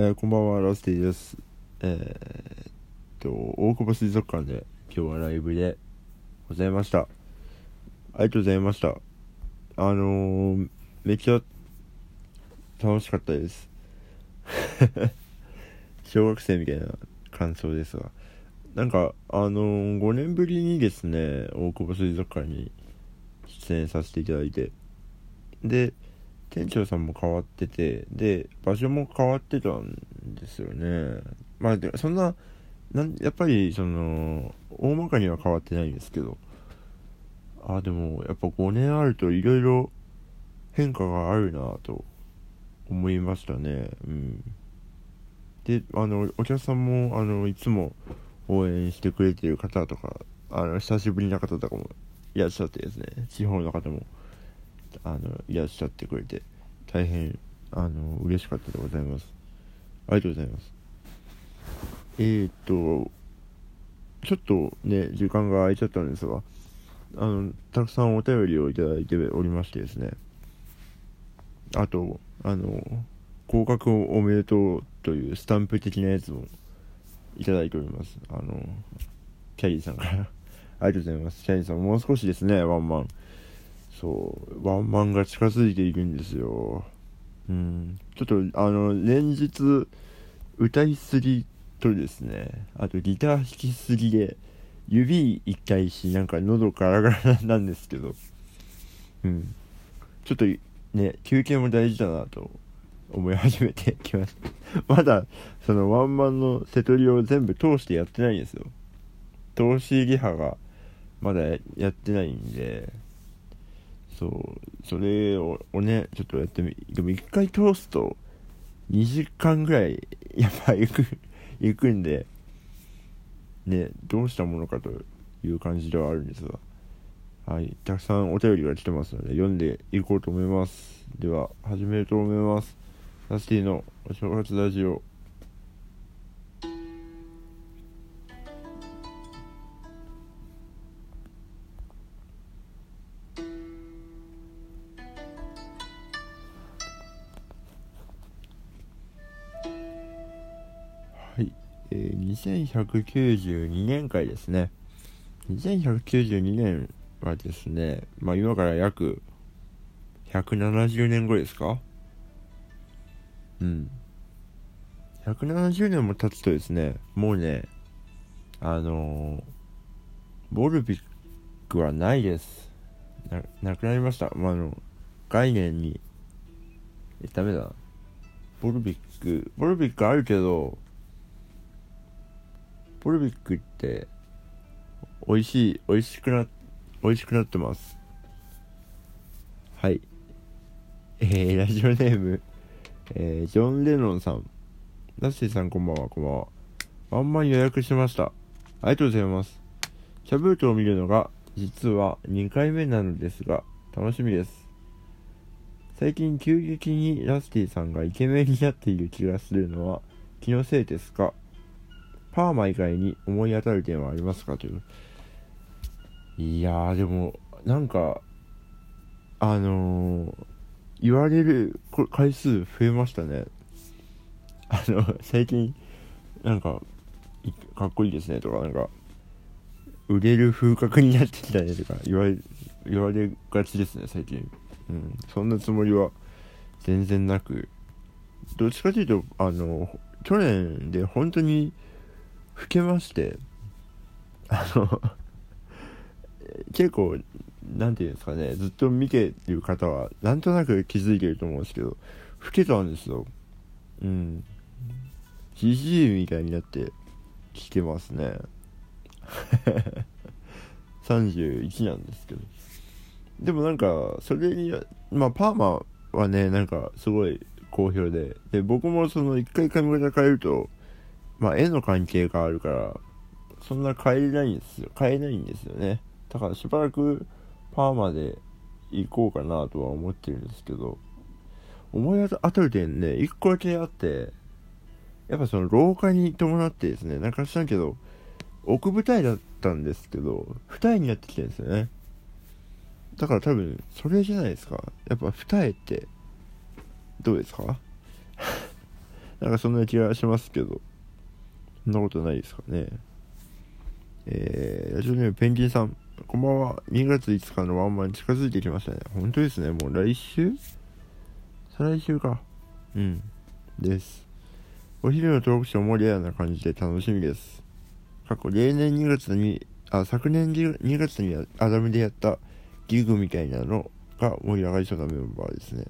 えーこんばんは、ラスティです。えーっと、大久保水族館で今日はライブでございました。ありがとうございました。あのー、めっちゃ楽しかったです。小学生みたいな感想ですが。なんか、あのー、5年ぶりにですね、大久保水族館に出演させていただいて、で、店長さんも変わっててで場所も変わってたんですよね。まあでそんななんやっぱりその大まかには変わってないんですけど。あでもやっぱ5年あるといろいろ変化があるなと思いましたね。うん。であのお客さんもあのいつも応援してくれてる方とかあの久しぶりな方とかもいらっしゃってですね地方の方も。あのいらっしゃってくれて大変あの嬉しかったでございます。ありがとうございます。えー、っとちょっとね時間が空いちゃったんですがあのたくさんお便りをいただいておりましてですね。あとあの合格おめでとうというスタンプ的なやつもいただいております。あのキャリーさんから。ありがとうございます。キャリーさんもう少しですねワンマン。そう。ワンマンが近づいているんですよ。うん。ちょっとあの連日歌いすぎとですね。あとギター弾きすぎで指痛いしなんか喉ガラガラなんですけど。うん。ちょっとね休憩も大事だなと思い始めてきました。まだそのワンマンの瀬戸りを全部通してやってないんですよ。投資リハがまだやってないんで。そうそれをねちょっとやってみでも一回通すと2時間ぐらい やっぱ行く行くんでねどうしたものかという感じではあるんですがはいたくさんお便りが来てますので読んでいこうと思います。では始めると思います。ラスティのお正月ラジオ。2192年回ですね。2192年はですねまあ今から約170年後ですか？うん。170年も経つとですねもうねあのー、ボルビックはないです。ななくなりました、まあ、あの概念にえダメだ。ボルビックボルビックあるけどボルビックって美味しい美味しくな美味しくなってます。はい。えー、ラジオネーム、えー、ジョン・レノンさん。ダッシーさんこんばんはこんばんは。ワンマン予約しました。ありがとうございます。シャブートを見るのが実は2回目なのですが楽しみです。最近急激にラスティさんがイケメンになっている気がするのは気のせいですか？パーマ以外に思い当たる点はありますかという。いやーでもなんかあのー、言われる回数増えましたね。あの最近なんかかっこいいですねとかなんか売れる風格になってきたねとか言われ言われがちですね最近。うん。そんなつもりは全然なく。どっちかというとあの去年で本当に老けましてあの結構なんていうんですかねずっと見てる方はなんとなく気づいてると思うんですけど老けたんですよ。うん。じじいみたいになってきてますね。31なんですけど。でもなんかそれにまあパーマはねなんかすごい好評で。で僕もその一回髪型変えるとまあ絵の関係があるからそんな変えれないんですよ。変えないんですよね。だからしばらくパーマで行こうかなとは思ってるんですけど思い当たる点ね一個だけあってやっぱその老化に伴ってですねなんか知らんけど奥二重だったんですけど二重になってきてるんですよね。だから多分それじゃないですか。やっぱ二重ってどうですか？なんかそんな気がしますけど。そんなことないですかね。えー、ラジオネームペンギンさんこんばんは。2月5日のワンマン近づいてきましたね。本当ですね。もう来週？再来週か。うん。です。お昼のトークショーもレアな感じで楽しみです。過去例年2月にあ昨年 2, 2月にアダムでやったギグみたいなのが盛り上がりそうなメンバーですね。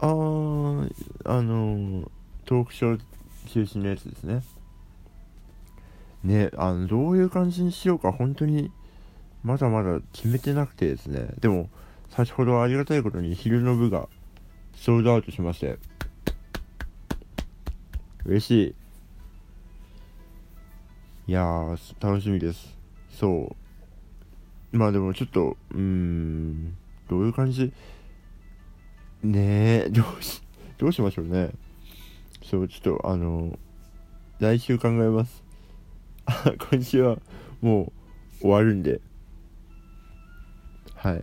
あーあのー、トークショー中心のやつですね。ねあのどういう感じにしようか本当にまだまだ決めてなくてですね。でも先ほどありがたいことに昼の部がソールドアウトしまして。嬉しい。いやー楽しみです。そう。まあでもちょっとうーんどういう感じ？ねえどうしどうしましょうね。そうちょっとあの来週考えます。今週はもう終わるんで。はい。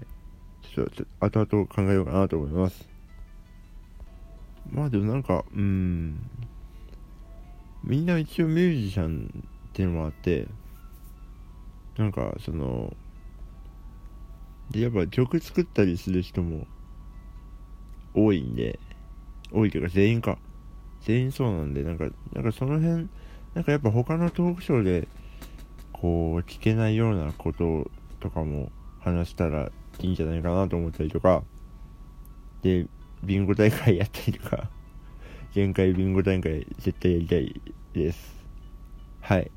ちょっとちょっと後々考えようかなと思います。まあでもなんかうん。みんな一応ミュージシャンっていうのもあってなんかそのでやっぱ曲作ったりする人も多いんで多いというか全員か。全員そうなんでなんかなんかその辺なんかやっぱ他のトークショーでこう聞けないようなこととかも話したらいいんじゃないかなと思ったりとかでビンゴ大会やったりとか 限界ビンゴ大会絶対やりたいです。はい。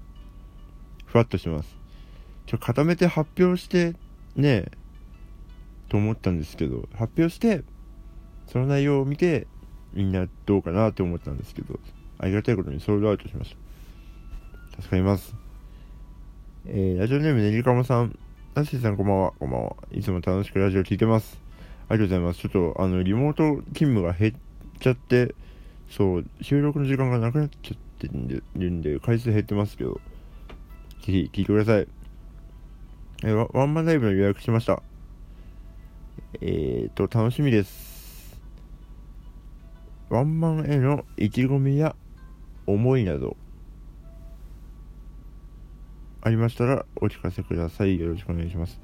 ふわっとします。ちょ固めて発表してねと思ったんですけど発表してその内容を見てみんなどうかなって思ったんですけどありがたいことにソールドアウトしました。助かりますえー、ラジオネームねりかもさんナッシーさんこんばんはこんばんはいつも楽しくラジオ聞いてますありがとうございますちょっとあのリモート勤務が減っちゃってそう収録の時間がなくなっちゃってるんでんで回数減ってますけどぜひ聞いてください。えワワンマンライブの予約しました。えーと、楽しみです。ワンマンへの意気込みや思いなど、ありましたらお聞かせください。よろしくお願いします。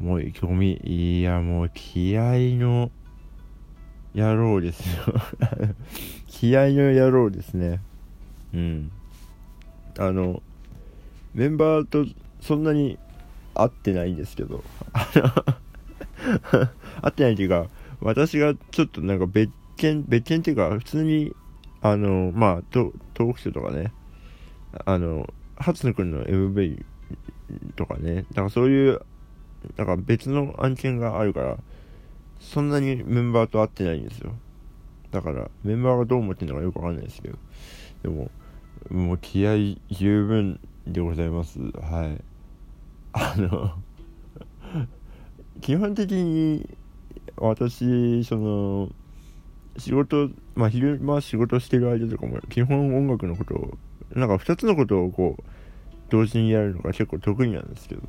思い、意気込み、いや、もう気合の野郎ですよ。気合の野郎ですね。うん。あの、メンバーとそんなに会ってないんですけど 会ってないっていうか私がちょっとなんか別件別件っていうか普通にあのまあトークショーとかねあの初野くんの MV とかね。だからそういうなんか別の案件があるからそんなにメンバーと会ってないんですよ。だからメンバーがどう思ってるのかよくわかんないですけど。でももう気合十分でございます。はい。あの 基本的に私その仕事まあ昼間仕事してる間とかも基本音楽のことをなんか2つのことをこう同時にやるのが結構得意なんですけど。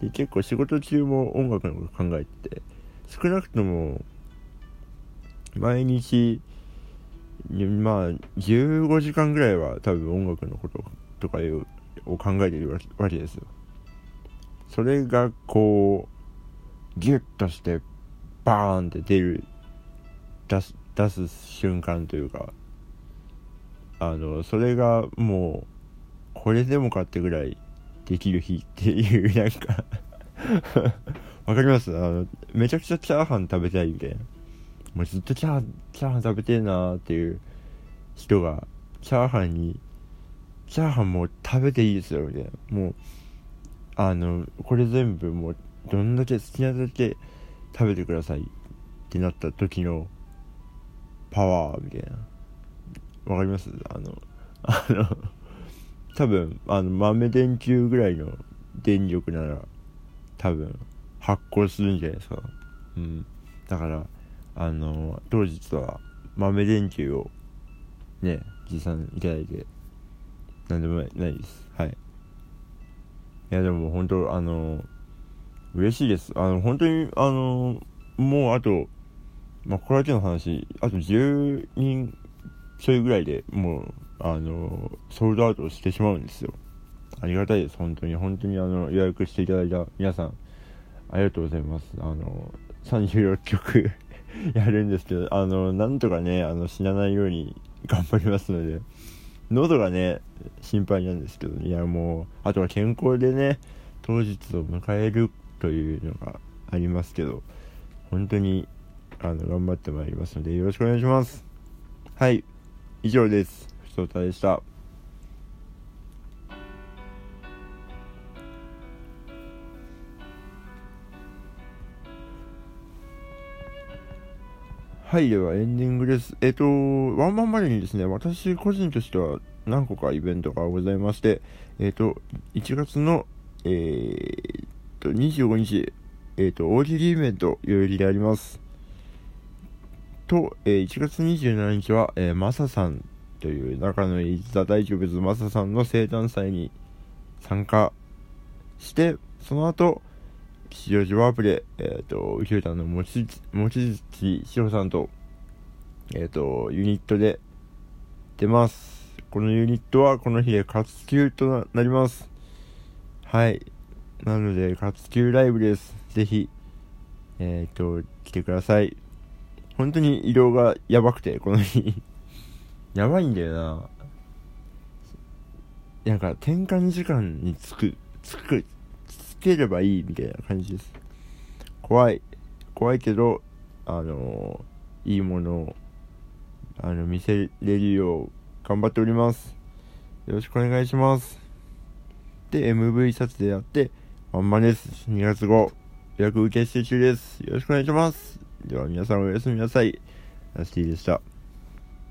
で結構仕事中も音楽のこと考えてて少なくとも毎日まあ15時間ぐらいは多分音楽のこととかいうを考えてるわけですよ。それがこうギュッとしてバーンって出る出す出す瞬間というかあのそれがもうこれでもかってぐらいできる日っていうなんか わかります？あのめちゃくちゃチャーハン食べたいみたいな。もうずっとチャーチャーハン食べてえなーっていう人がチャーハンにチャーハンもう食べていいですよみたいなもうあのこれ全部もうどんだけ好きなだけ食べてくださいってなった時のパワーみたいな。わかります？あの あの多分あの豆電球ぐらいの電力なら多分発光するんじゃないですか？うん。だからあの当日は豆電球をね持参いただいてなんでもないです。はい。いやでも本当あの嬉しいです。あの本当にあのもうあとまあこれだけの話あと10人ちょいうぐらいでもうあのソールドアウトしてしまうんですよ。ありがたいです。本当に。本当にあの予約していただいた皆さんありがとうございます。あの36曲 やるんですけどあのなんとかねあの死なないように 頑張りますので喉がね心配なんですけどいやもうあとは健康でね当日を迎えるというのがありますけど本当にあの頑張ってまいりますのでよろしくお願いします。はい。以上です。ふつおたでした。はいではエンディングです。えっ、とワンマンまでにですね私個人としては何個かイベントがございましてえっ、と1月のえー、と25日えっ、と大喜利イベント代々木であります。と、えー、1月27日は、えー、マサさんという仲のいいザ大丈夫ズマサさんの生誕祭に参加してその後吉祥寺ワープで、えっ、ー、と、ウキュータの望月しろさんと、えっ、ー、と、ユニットで出ます。このユニットはこの日で活休となります。はい。なので、活休ライブです。ぜひ、えっ、ー、と、来てください。本当に移動がやばくて、この日やばいんだよな。なんか、転換時間につく、つく、ければいいみたいな感じです。怖い。怖いけど、あのー、いいものを、あの、見せれるよう頑張っております。よろしくお願いします。で、MV 撮影やって、ワンマです。2月後、予約受付中です。よろしくお願いします。では皆さんおやすみなさい。ラスティでした。